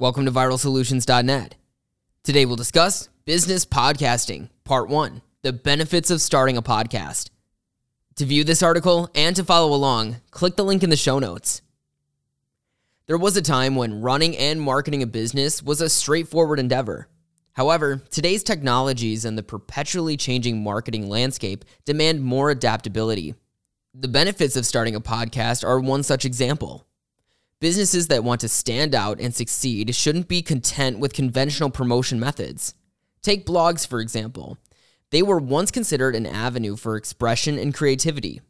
Welcome to viralsolutions.net. Today we'll discuss business podcasting, part one the benefits of starting a podcast. To view this article and to follow along, click the link in the show notes. There was a time when running and marketing a business was a straightforward endeavor. However, today's technologies and the perpetually changing marketing landscape demand more adaptability. The benefits of starting a podcast are one such example. Businesses that want to stand out and succeed shouldn't be content with conventional promotion methods. Take blogs, for example. They were once considered an avenue for expression and creativity,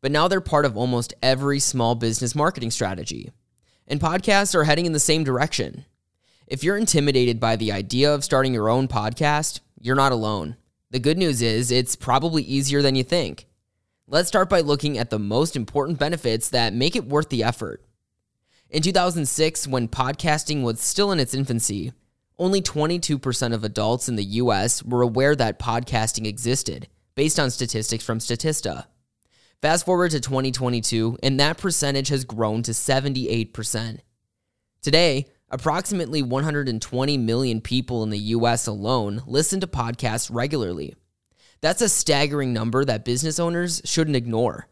but now they're part of almost every small business marketing strategy. And podcasts are heading in the same direction. If you're intimidated by the idea of starting your own podcast, you're not alone. The good news is it's probably easier than you think. Let's start by looking at the most important benefits that make it worth the effort. In 2006, when podcasting was still in its infancy, only 22% of adults in the US were aware that podcasting existed, based on statistics from Statista. Fast forward to 2022, and that percentage has grown to 78%. Today, Approximately 120 million people in the US alone listen to podcasts regularly. That's a staggering number that business owners shouldn't ignore.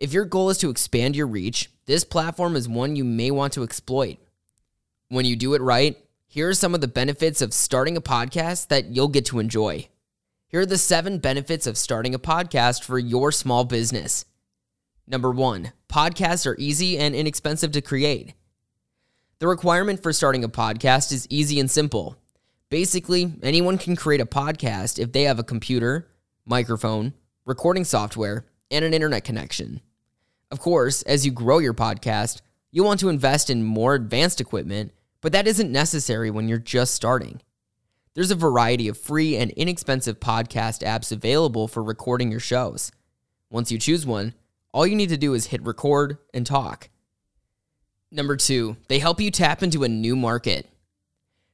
If your goal is to expand your reach, this platform is one you may want to exploit. When you do it right, here are some of the benefits of starting a podcast that you'll get to enjoy. Here are the seven benefits of starting a podcast for your small business. Number one, podcasts are easy and inexpensive to create. The requirement for starting a podcast is easy and simple. Basically, anyone can create a podcast if they have a computer, microphone, recording software, and an internet connection. Of course, as you grow your podcast, you'll want to invest in more advanced equipment, but that isn't necessary when you're just starting. There's a variety of free and inexpensive podcast apps available for recording your shows. Once you choose one, all you need to do is hit record and talk. Number two, they help you tap into a new market.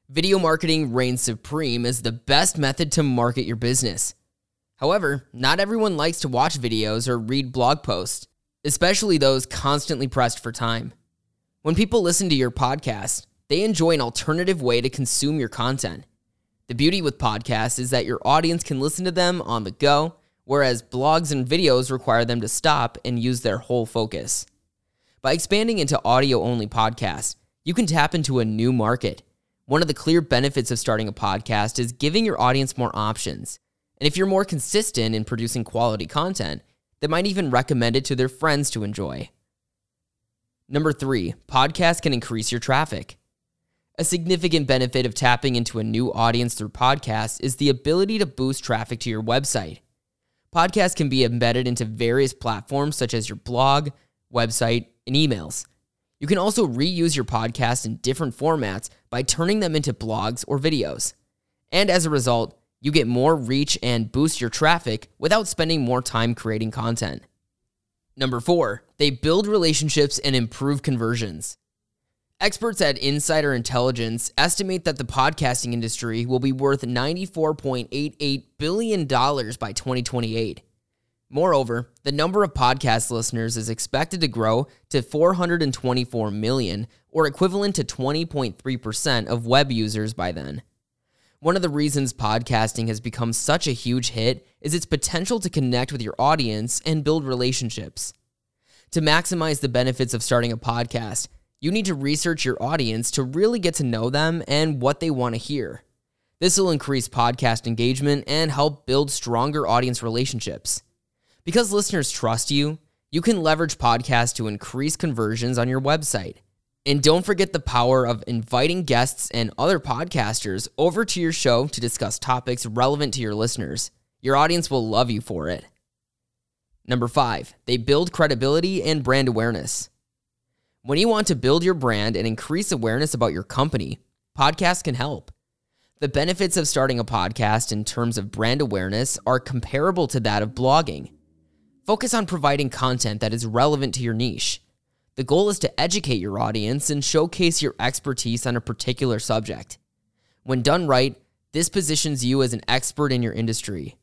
Video marketing reigns supreme as the best method to market your business. However, not everyone likes to watch videos or read blog posts, especially those constantly pressed for time. When people listen to your podcast, they enjoy an alternative way to consume your content. The beauty with podcasts is that your audience can listen to them on the go, whereas blogs and videos require them to stop and use their whole focus. By expanding into audio only podcasts, you can tap into a new market. One of the clear benefits of starting a podcast is giving your audience more options. And if you're more consistent in producing quality content, they might even recommend it to their friends to enjoy. Number three, podcasts can increase your traffic. A significant benefit of tapping into a new audience through podcasts is the ability to boost traffic to your website. Podcasts can be embedded into various platforms such as your blog, website, and emails. You can also reuse your podcast in different formats by turning them into blogs or videos. And as a result, you get more reach and boost your traffic without spending more time creating content. Number four, they build relationships and improve conversions. Experts at Insider Intelligence estimate that the podcasting industry will be worth $94.88 billion by 2028. Moreover, the number of podcast listeners is expected to grow to 424 million, or equivalent to 20.3% of web users by then. One of the reasons podcasting has become such a huge hit is its potential to connect with your audience and build relationships. To maximize the benefits of starting a podcast, you need to research your audience to really get to know them and what they want to hear. This will increase podcast engagement and help build stronger audience relationships. Because listeners trust you, you can leverage podcasts to increase conversions on your website. And don't forget the power of inviting guests and other podcasters over to your show to discuss topics relevant to your listeners. Your audience will love you for it. Number five, they build credibility and brand awareness. When you want to build your brand and increase awareness about your company, podcasts can help. The benefits of starting a podcast in terms of brand awareness are comparable to that of blogging. Focus on providing content that is relevant to your niche. The goal is to educate your audience and showcase your expertise on a particular subject. When done right, this positions you as an expert in your industry.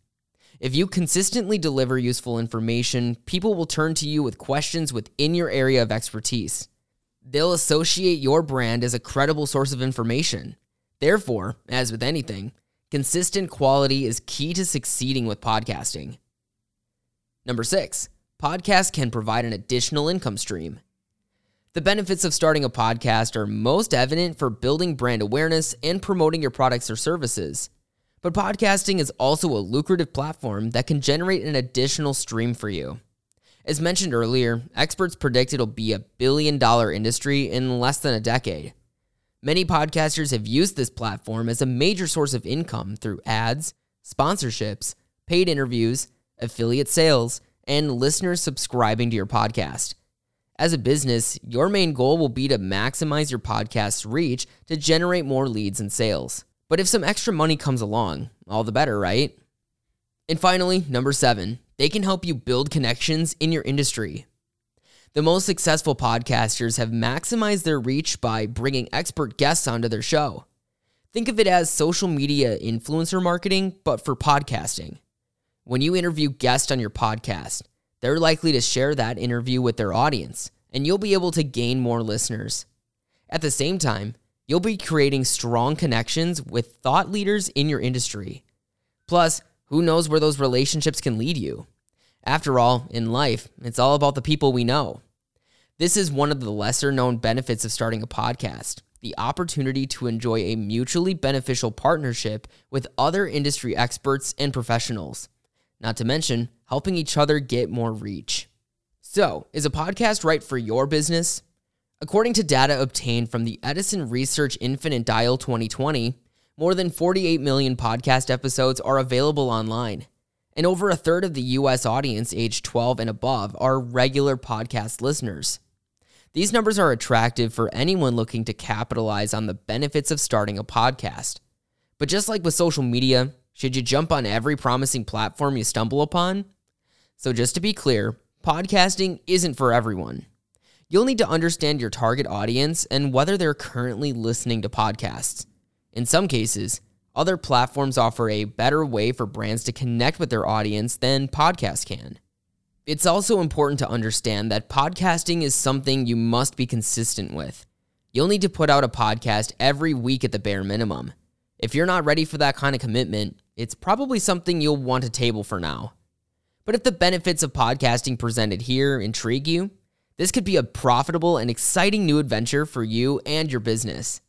If you consistently deliver useful information, people will turn to you with questions within your area of expertise. They'll associate your brand as a credible source of information. Therefore, as with anything, consistent quality is key to succeeding with podcasting. Number six, podcasts can provide an additional income stream. The benefits of starting a podcast are most evident for building brand awareness and promoting your products or services. But podcasting is also a lucrative platform that can generate an additional stream for you. As mentioned earlier, experts predict it'll be a billion dollar industry in less than a decade. Many podcasters have used this platform as a major source of income through ads, sponsorships, paid interviews, affiliate sales, and listeners subscribing to your podcast. As a business, your main goal will be to maximize your podcast's reach to generate more leads and sales. But if some extra money comes along, all the better, right? And finally, number seven, they can help you build connections in your industry. The most successful podcasters have maximized their reach by bringing expert guests onto their show. Think of it as social media influencer marketing, but for podcasting. When you interview guests on your podcast, they're likely to share that interview with their audience, and you'll be able to gain more listeners. At the same time, you'll be creating strong connections with thought leaders in your industry. Plus, who knows where those relationships can lead you? After all, in life, it's all about the people we know. This is one of the lesser known benefits of starting a podcast the opportunity to enjoy a mutually beneficial partnership with other industry experts and professionals, not to mention helping each other get more reach. So, is a podcast right for your business? According to data obtained from the Edison Research Infinite Dial 2020, more than 48 million podcast episodes are available online, and over a third of the US audience aged 12 and above are regular podcast listeners. These numbers are attractive for anyone looking to capitalize on the benefits of starting a podcast. But just like with social media, should you jump on every promising platform you stumble upon? So, just to be clear, podcasting isn't for everyone. You'll need to understand your target audience and whether they're currently listening to podcasts. In some cases, other platforms offer a better way for brands to connect with their audience than podcasts can. It's also important to understand that podcasting is something you must be consistent with. You'll need to put out a podcast every week at the bare minimum. If you're not ready for that kind of commitment, it's probably something you'll want to table for now. But if the benefits of podcasting presented here intrigue you, this could be a profitable and exciting new adventure for you and your business.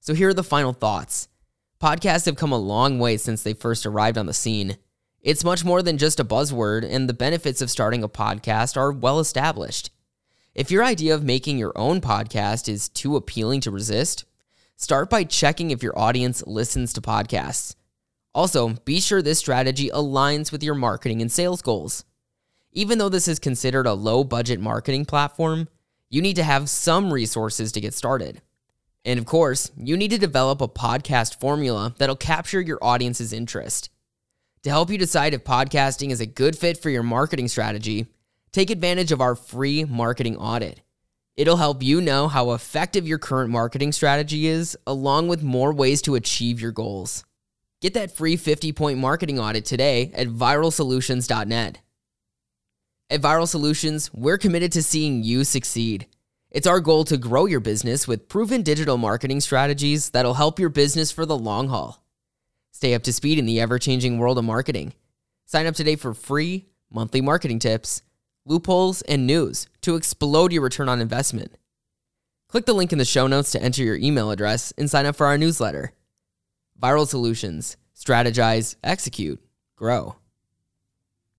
So here are the final thoughts. Podcasts have come a long way since they first arrived on the scene. It's much more than just a buzzword, and the benefits of starting a podcast are well established. If your idea of making your own podcast is too appealing to resist, start by checking if your audience listens to podcasts. Also, be sure this strategy aligns with your marketing and sales goals. Even though this is considered a low budget marketing platform, you need to have some resources to get started. And of course, you need to develop a podcast formula that'll capture your audience's interest. To help you decide if podcasting is a good fit for your marketing strategy, take advantage of our free marketing audit. It'll help you know how effective your current marketing strategy is, along with more ways to achieve your goals. Get that free 50 point marketing audit today at viralsolutions.net. At Viral Solutions, we're committed to seeing you succeed. It's our goal to grow your business with proven digital marketing strategies that'll help your business for the long haul. Stay up to speed in the ever changing world of marketing. Sign up today for free monthly marketing tips, loopholes, and news to explode your return on investment. Click the link in the show notes to enter your email address and sign up for our newsletter. Viral Solutions. Strategize, Execute, Grow.